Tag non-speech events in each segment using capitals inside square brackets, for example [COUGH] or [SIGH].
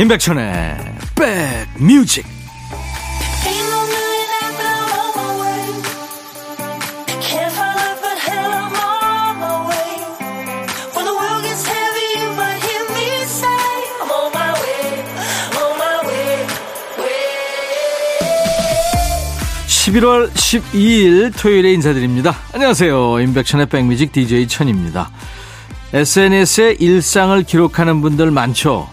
임백천의 백뮤직. (11월 12일) 토요일에 인사드립니다. 안녕하세요. 임백천의 백뮤직 DJ 천입니다. SNS에 일상을 기록하는 분들 많죠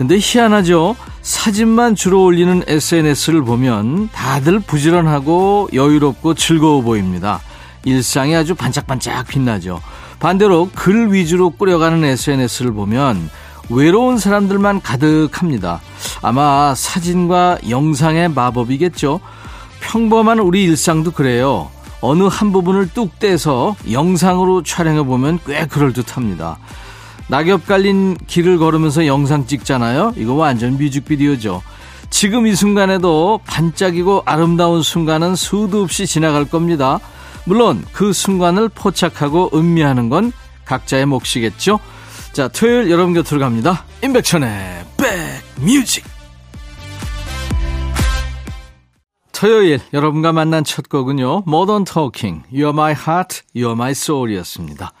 근데 희한하죠. 사진만 주로 올리는 SNS를 보면 다들 부지런하고 여유롭고 즐거워 보입니다. 일상이 아주 반짝반짝 빛나죠. 반대로 글 위주로 꾸려가는 SNS를 보면 외로운 사람들만 가득합니다. 아마 사진과 영상의 마법이겠죠. 평범한 우리 일상도 그래요. 어느 한 부분을 뚝 떼서 영상으로 촬영해 보면 꽤 그럴듯합니다. 낙엽 깔린 길을 걸으면서 영상 찍잖아요. 이거 완전 뮤직비디오죠. 지금 이 순간에도 반짝이고 아름다운 순간은 수도 없이 지나갈 겁니다. 물론 그 순간을 포착하고 음미하는 건 각자의 몫이겠죠. 자, 토요일 여러분 곁으로 갑니다. 임백천의 백뮤직. 토요일 여러분과 만난 첫 곡은요. Modern Talking, You're My Heart, You're My Soul이었습니다.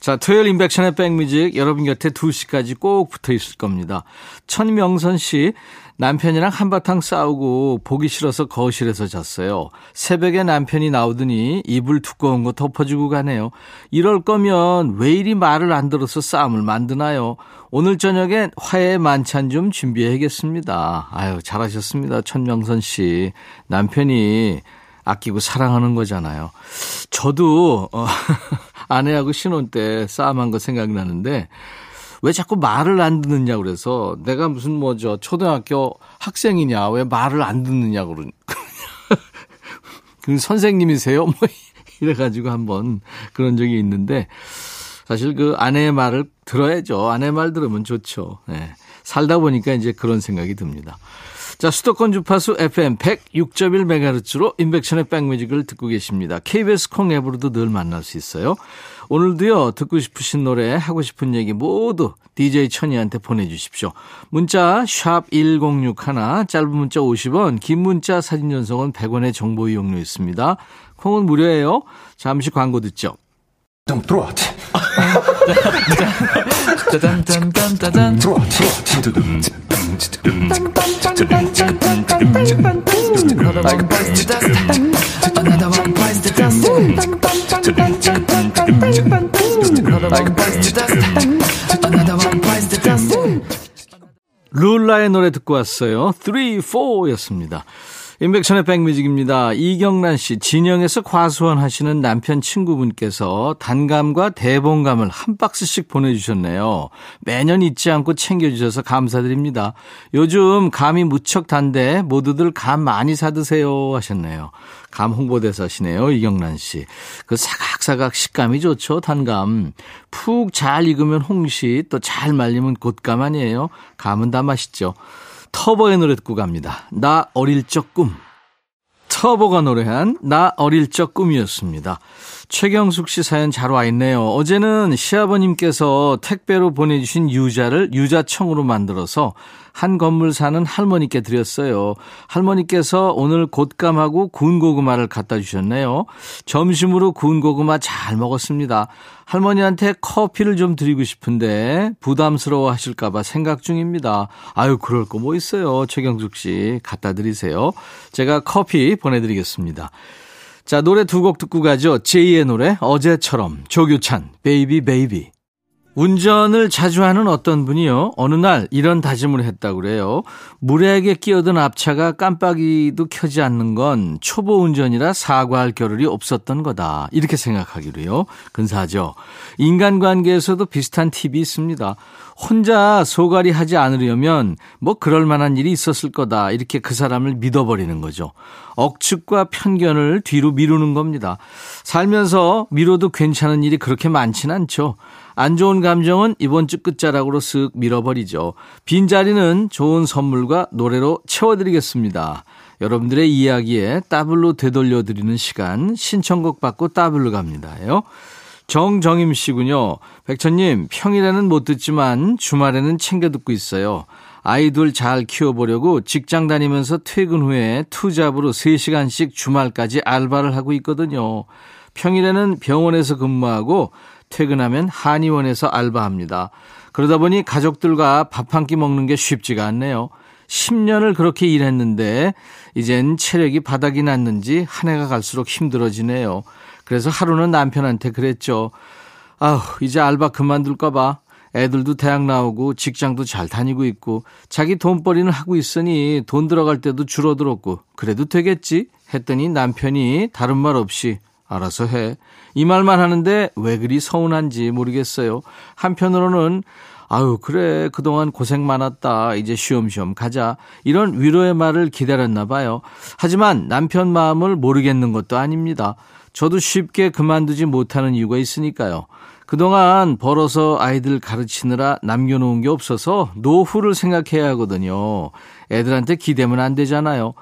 자, 토요일 인백션의 백뮤직 여러분 곁에 2시까지 꼭 붙어 있을 겁니다. 천명선 씨, 남편이랑 한바탕 싸우고 보기 싫어서 거실에서 잤어요. 새벽에 남편이 나오더니 이불 두꺼운 거 덮어주고 가네요. 이럴 거면 왜 이리 말을 안 들어서 싸움을 만드나요? 오늘 저녁에 화해 만찬 좀 준비해야겠습니다. 아유, 잘하셨습니다. 천명선 씨. 남편이 아끼고 사랑하는 거잖아요. 저도, 어, [LAUGHS] 아내하고 신혼 때 싸움한 거 생각나는데 왜 자꾸 말을 안 듣느냐 그래서 내가 무슨 뭐 저 초등학교 학생이냐 왜 말을 안 듣느냐 그러냐. [LAUGHS] 그 선생님이세요? 뭐 [LAUGHS] 이래가지고 한번 그런 적이 있는데 사실 그 아내의 말을 들어야죠. 아내 말 들으면 좋죠. 네. 살다 보니까 이제 그런 생각이 듭니다. 자, 수도권 주파수 FM 106.1MHz로 인백션의 백뮤직을 듣고 계십니다. KBS 콩 앱으로도 늘 만날 수 있어요. 오늘도요, 듣고 싶으신 노래, 하고 싶은 얘기 모두 DJ 천이한테 보내주십시오. 문자, 샵 1061, 짧은 문자 50원, 긴 문자 사진 전송은 100원의 정보 이용료 있습니다. 콩은 무료예요. 잠시 광고 듣죠. 좀 들어와. 짜잔, [LAUGHS] 짠, 짜잔. 들어와, 들어와. 룰라의 노래 듣고 왔어요. 3, 4였습니다. 인백션의 백뮤직입니다. 이경란 씨, 진영에서 과수원 하시는 남편 친구분께서 단감과 대봉감을 한 박스씩 보내주셨네요. 매년 잊지 않고 챙겨주셔서 감사드립니다. 요즘 감이 무척 단데 모두들 감 많이 사드세요 하셨네요. 감 홍보대사시네요, 이경란 씨. 그 사각사각 식감이 좋죠, 단감. 푹 잘 익으면 홍시, 또 잘 말리면 곶감 아니에요? 감은 다 맛있죠. 터보의 노래 듣고 갑니다. 나 어릴 적 꿈. 터보가 노래한 나 어릴 적 꿈이었습니다. 최경숙 씨 사연 잘 와 있네요. 어제는 시아버님께서 택배로 보내주신 유자를 유자청으로 만들어서 한 건물 사는 할머니께 드렸어요. 할머니께서 오늘 곶감하고 구운 고구마를 갖다 주셨네요. 점심으로 구운 고구마 잘 먹었습니다. 할머니한테 커피를 좀 드리고 싶은데 부담스러워 하실까봐 생각 중입니다. 아유, 그럴 거 뭐 있어요. 최경숙 씨. 갖다 드리세요. 제가 커피 보내드리겠습니다. 자, 노래 두 곡 듣고 가죠. 제이의 노래, 어제처럼, 조규찬, Baby Baby. 운전을 자주 하는 어떤 분이요. 어느 날 이런 다짐을 했다고 그래요. 무례하게 끼어든 앞차가 깜빡이도 켜지 않는 건 초보 운전이라 사과할 겨를이 없었던 거다. 이렇게 생각하기로요. 근사하죠. 인간관계에서도 비슷한 팁이 있습니다. 혼자 속앓이 하지 않으려면 뭐 그럴 만한 일이 있었을 거다. 이렇게 그 사람을 믿어버리는 거죠. 억측과 편견을 뒤로 미루는 겁니다. 살면서 미뤄도 괜찮은 일이 그렇게 많진 않죠. 안 좋은 감정은 이번 주 끝자락으로 쓱 밀어버리죠. 빈자리는 좋은 선물과 노래로 채워드리겠습니다. 여러분들의 이야기에 따블로 되돌려드리는 시간 신청곡 받고 따블로 갑니다요. 정정임 씨군요. 백천님, 평일에는 못 듣지만 주말에는 챙겨 듣고 있어요. 아이돌 잘 키워보려고 직장 다니면서 퇴근 후에 투잡으로 3시간씩 주말까지 알바를 하고 있거든요. 평일에는 병원에서 근무하고 퇴근하면 한의원에서 알바합니다. 그러다 보니 가족들과 밥 한 끼 먹는 게 쉽지가 않네요. 10년을 그렇게 일했는데 이젠 체력이 바닥이 났는지 한 해가 갈수록 힘들어지네요. 그래서 하루는 남편한테 그랬죠. 아우, 이제 알바 그만둘까 봐. 애들도 대학 나오고 직장도 잘 다니고 있고 자기 돈벌이는 하고 있으니 돈 들어갈 때도 줄어들었고 그래도 되겠지 했더니 남편이 다른 말 없이 알아서 해. 이 말만 하는데 왜 그리 서운한지 모르겠어요. 한편으로는 아유, 그래. 그동안 고생 많았다. 이제 쉬엄쉬엄 가자. 이런 위로의 말을 기다렸나 봐요. 하지만 남편 마음을 모르겠는 것도 아닙니다. 저도 쉽게 그만두지 못하는 이유가 있으니까요. 그동안 벌어서 아이들 가르치느라 남겨놓은 게 없어서 노후를 생각해야 하거든요. 애들한테 기대면 안 되잖아요.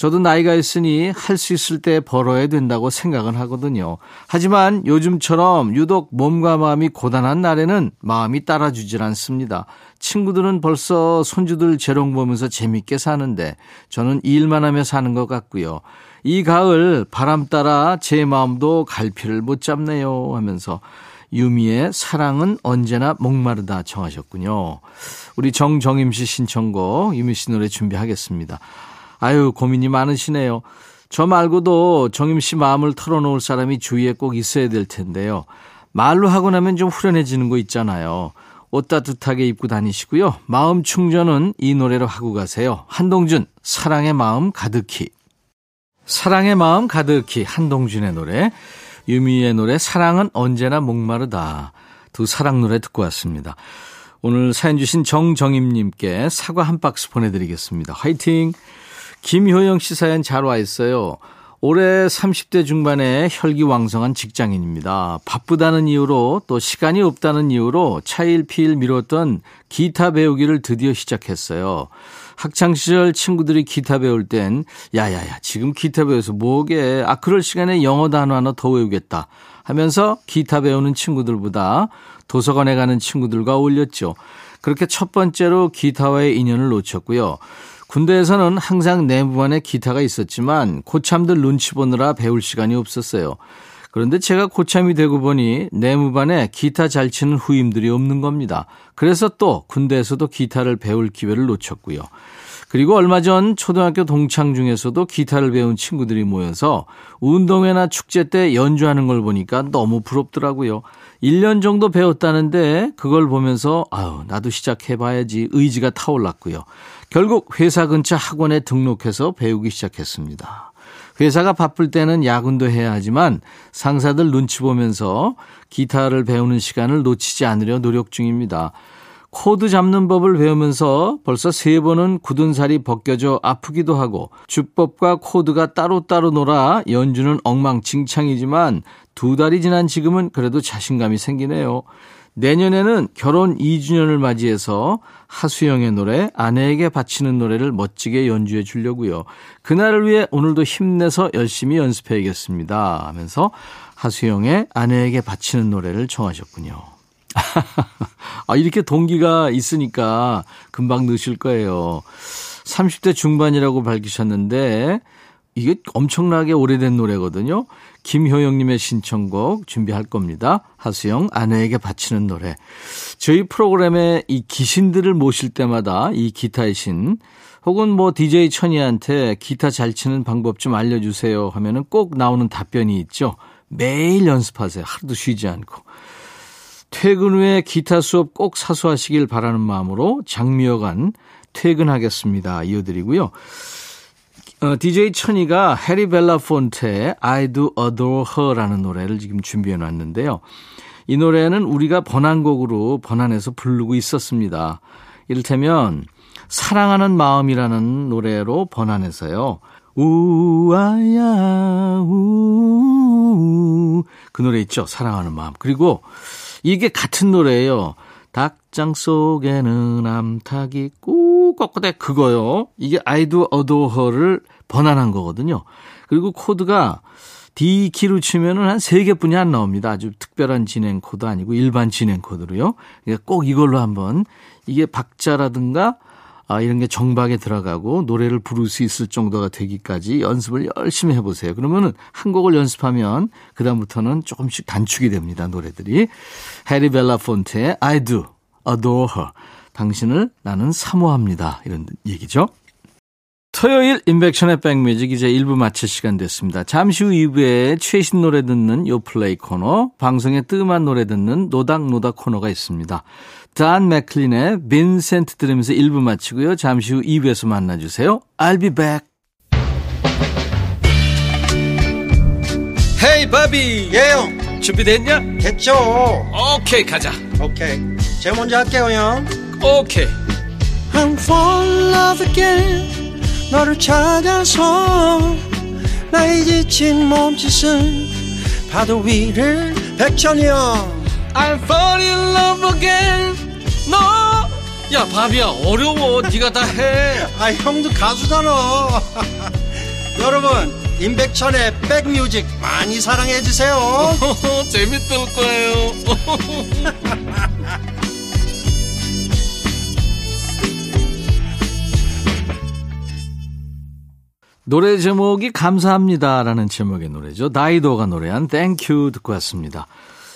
저도 나이가 있으니 할 수 있을 때 벌어야 된다고 생각은 하거든요. 하지만 요즘처럼 유독 몸과 마음이 고단한 날에는 마음이 따라주질 않습니다. 친구들은 벌써 손주들 재롱 보면서 재밌게 사는데 저는 일만 하며 사는 것 같고요. 이 가을 바람 따라 제 마음도 갈피를 못 잡네요 하면서 유미의 사랑은 언제나 목마르다 청하셨군요. 우리 정정임 씨 신청곡 유미 씨 노래 준비하겠습니다. 아유, 고민이 많으시네요. 저 말고도 정임 씨 마음을 털어놓을 사람이 주위에 꼭 있어야 될 텐데요. 말로 하고 나면 좀 후련해지는 거 있잖아요. 옷 따뜻하게 입고 다니시고요. 마음 충전은 이 노래로 하고 가세요. 한동준, 사랑의 마음 가득히. 사랑의 마음 가득히, 한동준의 노래. 유미의 노래, 사랑은 언제나 목마르다. 두 사랑 노래 듣고 왔습니다. 오늘 사연 주신 정정임님께 사과 한 박스 보내드리겠습니다. 화이팅! 김효영 씨 사연 잘 와 있어요. 올해 30대 중반에 혈기왕성한 직장인입니다. 바쁘다는 이유로 또 시간이 없다는 이유로 차일피일 미뤘던 기타 배우기를 드디어 시작했어요. 학창시절 친구들이 기타 배울 땐 야야야 지금 기타 배워서 뭐게 아 그럴 시간에 영어 단어 하나 더 외우겠다 하면서 기타 배우는 친구들보다 도서관에 가는 친구들과 어울렸죠. 그렇게 첫 번째로 기타와의 인연을 놓쳤고요. 군대에서는 항상 내무반에 기타가 있었지만 고참들 눈치 보느라 배울 시간이 없었어요. 그런데 제가 고참이 되고 보니 내무반에 기타 잘 치는 후임들이 없는 겁니다. 그래서 또 군대에서도 기타를 배울 기회를 놓쳤고요. 그리고 얼마 전 초등학교 동창 중에서도 기타를 배운 친구들이 모여서 운동회나 축제 때 연주하는 걸 보니까 너무 부럽더라고요. 1년 정도 배웠다는데 그걸 보면서 아유, 나도 시작해봐야지 의지가 타올랐고요. 결국 회사 근처 학원에 등록해서 배우기 시작했습니다. 회사가 바쁠 때는 야근도 해야 하지만 상사들 눈치 보면서 기타를 배우는 시간을 놓치지 않으려 노력 중입니다. 코드 잡는 법을 배우면서 벌써 세 번은 굳은 살이 벗겨져 아프기도 하고 주법과 코드가 따로따로 놀아 연주는 엉망진창이지만 두 달이 지난 지금은 그래도 자신감이 생기네요. 내년에는 결혼 2주년을 맞이해서 하수영의 노래 아내에게 바치는 노래를 멋지게 연주해 주려고요. 그날을 위해 오늘도 힘내서 열심히 연습해야겠습니다. 하면서 하수영의 아내에게 바치는 노래를 청하셨군요. [LAUGHS] 아, 이렇게 동기가 있으니까 금방 넣으실 거예요. 30대 중반이라고 밝히셨는데 이게 엄청나게 오래된 노래거든요. 김효영님의 신청곡 준비할 겁니다. 하수영 아내에게 바치는 노래. 저희 프로그램에 이 기신들을 모실 때마다 이 기타의 신 혹은 뭐 DJ 천이한테 기타 잘 치는 방법 좀 알려주세요 하면은 꼭 나오는 답변이 있죠. 매일 연습하세요. 하루도 쉬지 않고. 퇴근 후에 기타 수업 꼭 사수하시길 바라는 마음으로 장미여간 퇴근하겠습니다. 이어드리고요. 어, DJ 천이가 해리 벨라폰테의 I Do Adore Her라는 노래를 지금 준비해 놨는데요. 이 노래는 우리가 번안곡으로 번안해서 부르고 있었습니다. 이를테면 사랑하는 마음이라는 노래로 번안해서요. 우아야 우. 그 노래 있죠. 사랑하는 마음. 그리고 이게 같은 노래예요. 닭장 속에는 암탉이 꼬꼬댁 그거요. 이게 I Do Adore Her를 번안한 거거든요. 그리고 코드가 D 키로 치면은 한 3개뿐이 안 나옵니다. 아주 특별한 진행 코드 아니고 일반 진행 코드로요. 그러니까 꼭 이걸로 한번 이게 박자라든가 아, 이런 게 정박에 들어가고 노래를 부를 수 있을 정도가 되기까지 연습을 열심히 해보세요. 그러면은 한 곡을 연습하면 그다음부터는 조금씩 단축이 됩니다. 노래들이. 해리 벨라폰테의 I do adore her. 당신을 나는 사모합니다. 이런 얘기죠. 토요일 인백션의 백뮤직 이제 1부 마칠 시간 됐습니다. 잠시 후 2부에 최신 노래 듣는 요플레이 코너, 방송에 뜸한 노래 듣는 노닥노닥 코너가 있습니다. 단 맥클린의 빈센트 들으면서 1부 마치고요. 잠시 후 2부에서 만나주세요. I'll be back. 헤이 바비 예영 준비됐냐? 됐죠 오케이 가자 오케이 제가 먼저 할게요 형 오케이 I'm fall in love again 너를 찾아서 나의 지친 몸짓은 파도 위를 백천이 형 I'm fall in love again. 너? 야 바비야 어려워. 네가 다 해. 아 형도 가수잖아. [LAUGHS] 여러분 임백천의 백뮤직 많이 사랑해 주세요. [LAUGHS] 재밌을 거예요. [LAUGHS] 노래 제목이 감사합니다라는 제목의 노래죠. 나이도가 노래한 Thank You 듣고 왔습니다.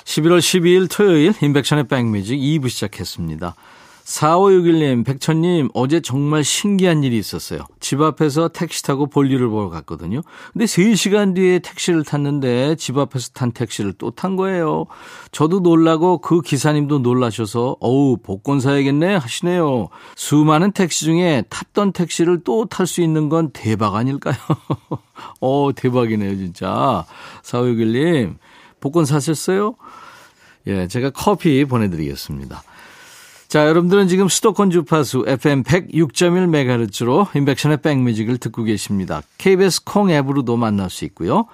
11월 12일 토요일 인백션의 백뮤직 2부 시작했습니다. 4561님, 백천님, 어제 정말 신기한 일이 있었어요. 집 앞에서 택시 타고 볼일을 보러 갔거든요. 근데 3시간 뒤에 택시를 탔는데 집 앞에서 탄 택시를 또 탄 거예요. 저도 놀라고 그 기사님도 놀라셔서, 어우, 복권 사야겠네 하시네요. 수많은 택시 중에 탔던 택시를 또 탈 수 있는 건 대박 아닐까요? [LAUGHS] 어, 대박이네요, 진짜. 4561님, 복권 사셨어요? 예, 제가 커피 보내드리겠습니다. 자, 여러분들은 지금 수도권 주파수 FM 106.1MHz로 인백션의 백뮤직을 듣고 계십니다. KBS 콩 앱으로도 만날 수 있고요.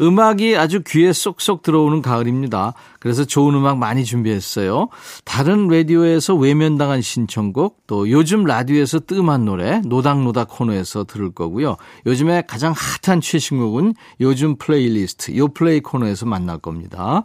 음악이 아주 귀에 쏙쏙 들어오는 가을입니다. 그래서 좋은 음악 많이 준비했어요. 다른 라디오에서 외면당한 신청곡, 또 요즘 라디오에서 뜸한 노래, 노닥노닥 코너에서 들을 거고요. 요즘에 가장 핫한 최신곡은 요즘 플레이리스트, 요 플레이 코너에서 만날 겁니다.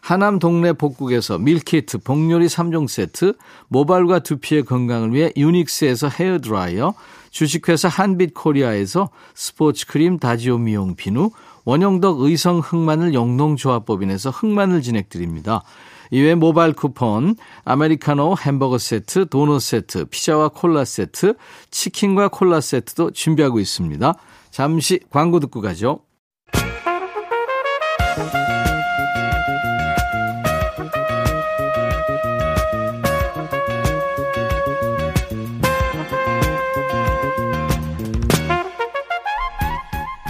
하남 동네 복국에서 밀키트 복요리 3종 세트, 모발과 두피의 건강을 위해 유닉스에서 헤어드라이어, 주식회사 한빛코리아에서 스포츠크림 다지오 미용 비누, 원형덕 의성 흑마늘 영농조합법인에서 흑마늘 진액 드립니다. 이외 모바일 쿠폰, 아메리카노 햄버거 세트, 도넛 세트, 피자와 콜라 세트, 치킨과 콜라 세트도 준비하고 있습니다. 잠시 광고 듣고 가죠.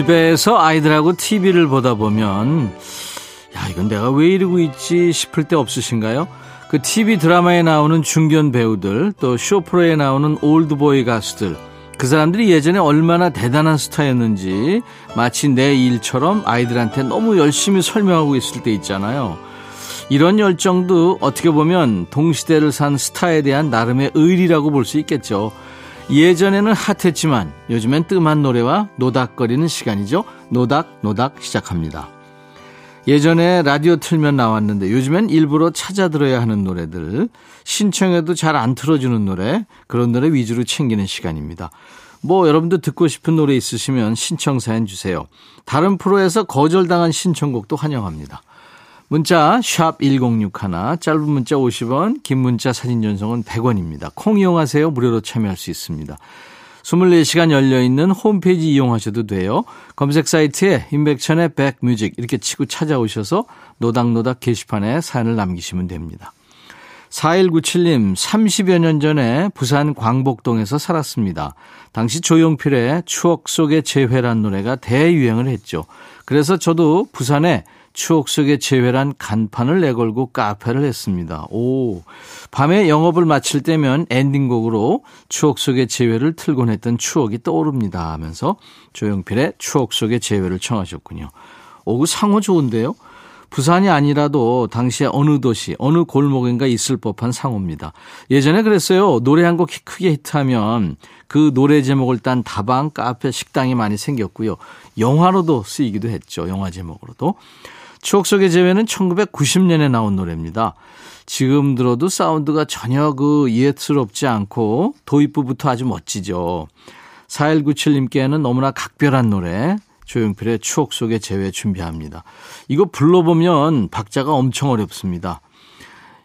집에서 아이들하고 TV를 보다 보면 야 이건 내가 왜 이러고 있지 싶을 때 없으신가요? 그 TV 드라마에 나오는 중견 배우들 또 쇼프로에 나오는 올드보이 가수들 그 사람들이 예전에 얼마나 대단한 스타였는지 마치 내 일처럼 아이들한테 너무 열심히 설명하고 있을 때 있잖아요. 이런 열정도 어떻게 보면 동시대를 산 스타에 대한 나름의 의리라고 볼 수 있겠죠. 예전에는 핫했지만 요즘엔 뜸한 노래와 노닥거리는 시간이죠. 노닥 노닥 시작합니다. 예전에 라디오 틀면 나왔는데 요즘엔 일부러 찾아 들어야 하는 노래들 신청해도 잘 안 틀어주는 노래 그런 노래 위주로 챙기는 시간입니다. 뭐 여러분도 듣고 싶은 노래 있으시면 신청 사연 주세요. 다른 프로에서 거절당한 신청곡도 환영합니다. 문자 1061, 짧은 문자 50원, 긴 문자 사진 전송은 100원입니다. 콩 이용하세요. 무료로 참여할 수 있습니다. 24시간 열려있는 홈페이지 이용하셔도 돼요. 검색 사이트에 임백천의 백뮤직 이렇게 치고 찾아오셔서 노닥노닥 게시판에 사연을 남기시면 됩니다. 4197님, 30여 년 전에 부산 광복동에서 살았습니다. 당시 조용필의 추억 속의 재회란 노래가 대유행을 했죠. 그래서 저도 부산에 추억 속의 재회란 간판을 내걸고 카페를 했습니다. 오. 밤에 영업을 마칠 때면 엔딩곡으로 추억 속의 재회를 틀곤 했던 추억이 떠오릅니다 하면서 조용필의 추억 속의 재회를 청하셨군요. 오, 그 상호 좋은데요? 부산이 아니라도 당시에 어느 도시, 어느 골목인가 있을 법한 상호입니다. 예전에 그랬어요. 노래 한 곡 크게 히트하면 그 노래 제목을 딴 다방, 카페, 식당이 많이 생겼고요. 영화로도 쓰이기도 했죠. 영화 제목으로도. 추억 속의 재회는 1990년에 나온 노래입니다. 지금 들어도 사운드가 전혀 그 이해스럽지 않고 도입부부터 아주 멋지죠. 4197님께는 너무나 각별한 노래 조용필의 추억 속의 재회 준비합니다. 이거 불러보면 박자가 엄청 어렵습니다.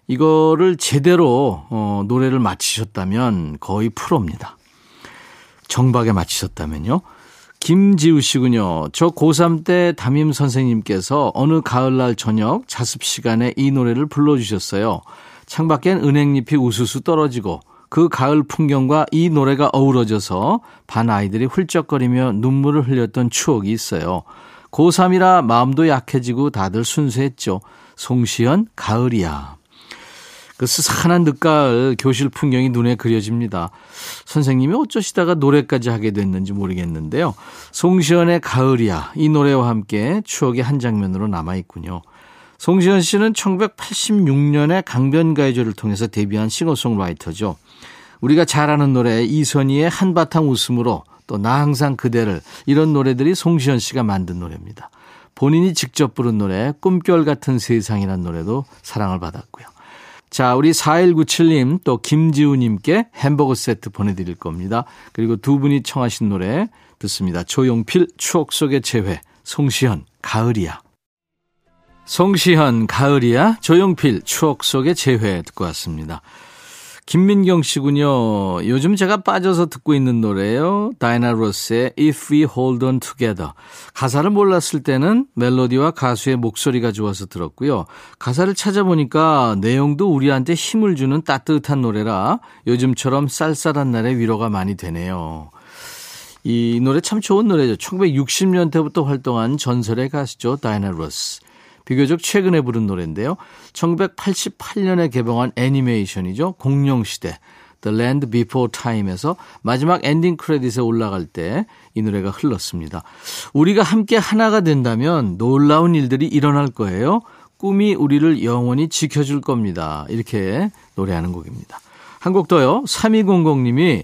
이거를 제대로 어, 노래를 마치셨다면 거의 프로입니다. 정박에 마치셨다면요. 김지우 씨군요. 저 고3 때 담임 선생님께서 어느 가을날 저녁 자습 시간에 이 노래를 불러주셨어요. 창밖엔 은행잎이 우수수 떨어지고 그 가을 풍경과 이 노래가 어우러져서 반 아이들이 훌쩍거리며 눈물을 흘렸던 추억이 있어요. 고3이라 마음도 약해지고 다들 순수했죠. 송시연, 가을이야. 그 스산한 늦가을 교실 풍경이 눈에 그려집니다. 선생님이 어쩌시다가 노래까지 하게 됐는지 모르겠는데요. 송시연의 가을이야 이 노래와 함께 추억의 한 장면으로 남아 있군요. 송시연 씨는 1986년에 강변가요제를 통해서 데뷔한 싱어송라이터죠. 우리가 잘 아는 노래 이선희의 한바탕 웃음으로 또 나 항상 그대를 이런 노래들이 송시현 씨가 만든 노래입니다. 본인이 직접 부른 노래 꿈결 같은 세상이라는 노래도 사랑을 받았고요. 자, 우리 4197님 또 김지우님께 햄버거 세트 보내드릴 겁니다. 그리고 두 분이 청하신 노래 듣습니다. 조용필 추억 속의 재회 송시현 가을이야. 송시현 가을이야 조용필 추억 속의 재회 듣고 왔습니다. 김민경 씨군요. 요즘 제가 빠져서 듣고 있는 노래예요. 다이나 로스의 If We Hold On Together. 가사를 몰랐을 때는 멜로디와 가수의 목소리가 좋아서 들었고요. 가사를 찾아보니까 내용도 우리한테 힘을 주는 따뜻한 노래라 요즘처럼 쌀쌀한 날에 위로가 많이 되네요. 이 노래 참 좋은 노래죠. 1960년대부터 활동한 전설의 가수죠. 다이나 로스. 비교적 최근에 부른 노래인데요. 1988년에 개봉한 애니메이션이죠. 공룡시대. The Land Before Time에서 마지막 엔딩 크레딧에 올라갈 때 이 노래가 흘렀습니다. 우리가 함께 하나가 된다면 놀라운 일들이 일어날 거예요. 꿈이 우리를 영원히 지켜줄 겁니다. 이렇게 노래하는 곡입니다. 한 곡 더요. 3200님이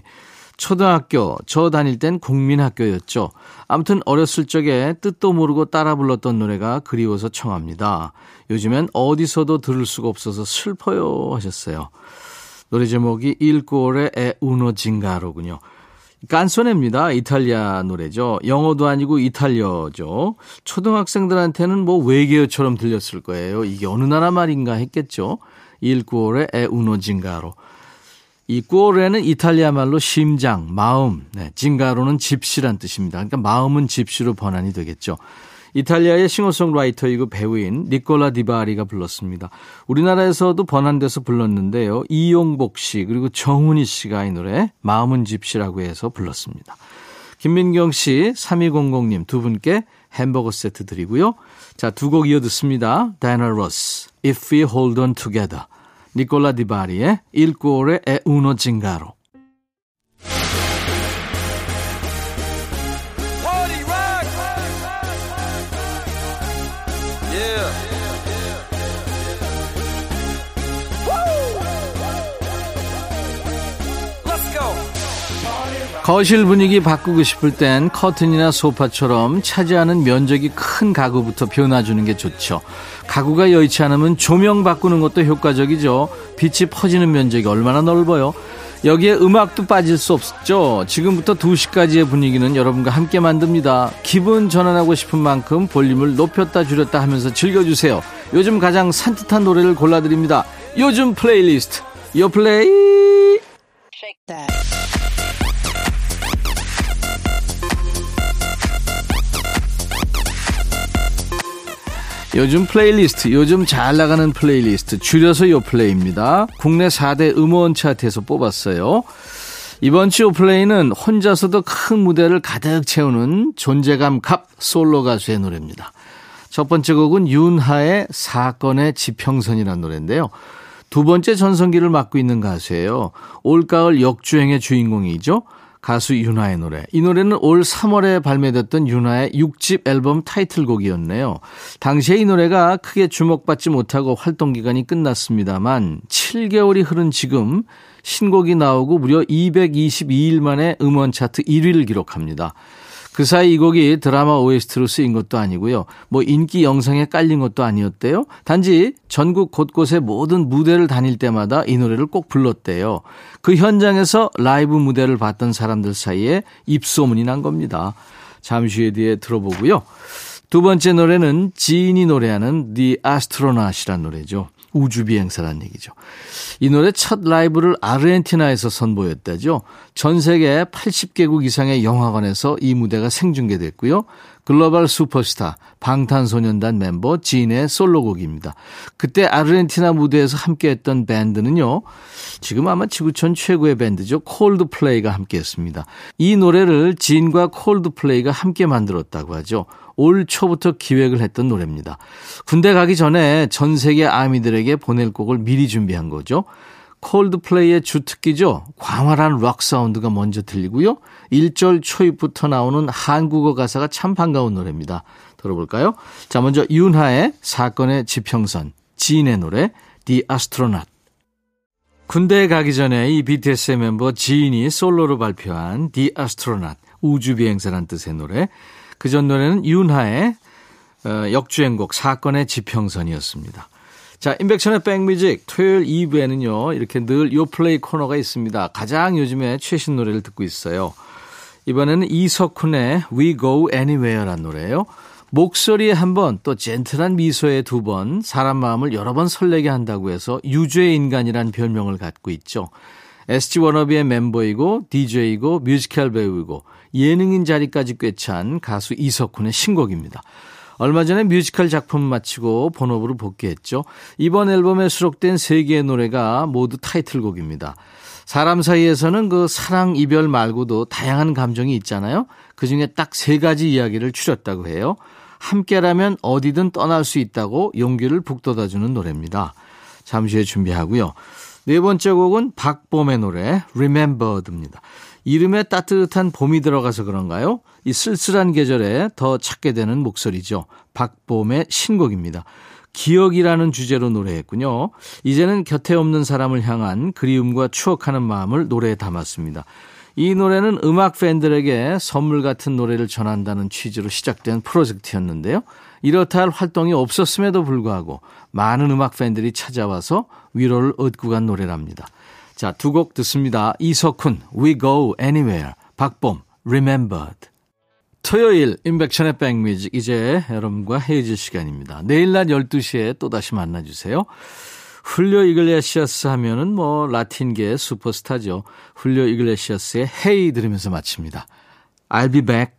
초등학교, 저 다닐 땐 국민학교였죠. 아무튼 어렸을 적에 뜻도 모르고 따라 불렀던 노래가 그리워서 청합니다. 요즘엔 어디서도 들을 수가 없어서 슬퍼요 하셨어요. 노래 제목이 일꼬레 에 우노 징가로군요. 깐소네입니다. 이탈리아 노래죠. 영어도 아니고 이탈리아죠. 초등학생들한테는 뭐 외계어처럼 들렸을 거예요. 이게 어느 나라 말인가 했겠죠. 일꼬레 에 우노 징가로. 이 꾸오레는 이탈리아 말로 심장, 마음, 네, 징가로는 집시란 뜻입니다. 그러니까 마음은 집시로 번안이 되겠죠. 이탈리아의 싱어송라이터이고 배우인 니콜라 디바리가 불렀습니다. 우리나라에서도 번안돼서 불렀는데요. 이용복 씨 그리고 정훈이 씨가 이 노래 마음은 집시라고 해서 불렀습니다. 김민경 씨, 3200님 두 분께 햄버거 세트 드리고요. 자, 두 곡 이어 듣습니다. 다이나 로스, If We Hold On Together. 니콜라 디바리의 Il cuore è uno zingaro. 거실 분위기 바꾸고 싶을 땐 커튼이나 소파처럼 차지하는 면적이 큰 가구부터 변화주는 게 좋죠. 가구가 여의치 않으면 조명 바꾸는 것도 효과적이죠. 빛이 퍼지는 면적이 얼마나 넓어요. 여기에 음악도 빠질 수 없죠. 지금부터 2시까지의 분위기는 여러분과 함께 만듭니다. 기분 전환하고 싶은 만큼 볼륨을 높였다 줄였다 하면서 즐겨주세요. 요즘 가장 산뜻한 노래를 골라드립니다. 요즘 플레이리스트. 요 플레이. 요즘 플레이리스트, 요즘 잘 나가는 플레이리스트, 줄여서 요 플레이입니다. 국내 4대 음원 차트에서 뽑았어요. 이번 주 요플레이는 혼자서도 큰 무대를 가득 채우는 존재감 갑 솔로 가수의 노래입니다. 첫 번째 곡은 윤하의 사건의 지평선이라는 노래인데요. 두 번째 전성기를 맡고 있는 가수예요. 올가을 역주행의 주인공이죠. 가수 윤하의 노래. 이 노래는 올 3월에 발매됐던 윤하의 6집 앨범 타이틀곡이었네요. 당시에 이 노래가 크게 주목받지 못하고 활동 기간이 끝났습니다만 7개월이 흐른 지금 신곡이 나오고 무려 222일 만에 음원 차트 1위를 기록합니다. 그 사이 이 곡이 드라마 OST로 쓰인 것도 아니고요. 뭐 인기 영상에 깔린 것도 아니었대요. 단지 전국 곳곳의 모든 무대를 다닐 때마다 이 노래를 꼭 불렀대요. 그 현장에서 라이브 무대를 봤던 사람들 사이에 입소문이 난 겁니다. 잠시 후에 뒤에 들어보고요. 두 번째 노래는 지인이 노래하는 The Astronaut이란 노래죠. 우주비행사란 얘기죠. 이 노래 첫 라이브를 아르헨티나에서 선보였다죠. 전 세계 80개국 이상의 영화관에서 이 무대가 생중계됐고요. 글로벌 슈퍼스타 방탄소년단 멤버 진의 솔로곡입니다. 그때 아르헨티나 무대에서 함께했던 밴드는요. 지금 아마 지구촌 최고의 밴드죠. 콜드플레이가 함께했습니다. 이 노래를 진과 콜드플레이가 함께 만들었다고 하죠. 올 초부터 기획을 했던 노래입니다. 군대 가기 전에 전 세계 아미들에게 보낼 곡을 미리 준비한 거죠. 콜드플레이의 주특기죠. 광활한 락 사운드가 먼저 들리고요. 1절 초입부터 나오는 한국어 가사가 참 반가운 노래입니다. 들어볼까요? 자, 먼저 윤하의 사건의 지평선, 지인의 노래, The Astronaut. 군대에 가기 전에 이 BTS의 멤버 지인이 솔로로 발표한 The Astronaut, 우주비행사란 뜻의 노래. 그 전 노래는 윤하의 어, 역주행곡 사건의 지평선이었습니다. 자, 인백션의 백뮤직 토요일 2부에는요. 이렇게 늘 요플레이 코너가 있습니다. 가장 요즘에 최신 노래를 듣고 있어요. 이번에는 이석훈의 We Go Anywhere란 노래예요. 목소리에 한 번, 또 젠틀한 미소에 두 번, 사람 마음을 여러 번 설레게 한다고 해서 유죄의 인간이란 별명을 갖고 있죠. SG 워너비의 멤버이고 DJ이고 뮤지컬 배우이고 예능인 자리까지 꿰찬 가수 이석훈의 신곡입니다. 얼마 전에 뮤지컬 작품 마치고 본업으로 복귀했죠. 이번 앨범에 수록된 세 개의 노래가 모두 타이틀곡입니다. 사람 사이에서는 그 사랑, 이별 말고도 다양한 감정이 있잖아요. 그 중에 딱 세 가지 이야기를 추렸다고 해요. 함께라면 어디든 떠날 수 있다고 용기를 북돋아주는 노래입니다. 잠시 후에 준비하고요. 네 번째 곡은 박봄의 노래 Remembered입니다. 이름에 따뜻한 봄이 들어가서 그런가요? 이 쓸쓸한 계절에 더 찾게 되는 목소리죠. 박봄의 신곡입니다. 기억이라는 주제로 노래했군요. 이제는 곁에 없는 사람을 향한 그리움과 추억하는 마음을 노래에 담았습니다. 이 노래는 음악 팬들에게 선물 같은 노래를 전한다는 취지로 시작된 프로젝트였는데요. 이렇다 할 활동이 없었음에도 불구하고 많은 음악 팬들이 찾아와서 위로를 얻고 간 노래랍니다. 자, 두 곡 듣습니다. 이석훈, We Go Anywhere, 박봄, Remembered. 토요일 인백션의 백뮤직 이제 여러분과 헤어질 시간입니다. 내일 낮 12시에 또다시 만나주세요. 훌리오 이글레시아스 하면은 뭐 라틴계 슈퍼스타죠. 훌리오 이글레시아스의 헤이 들으면서 마칩니다. I'll be back.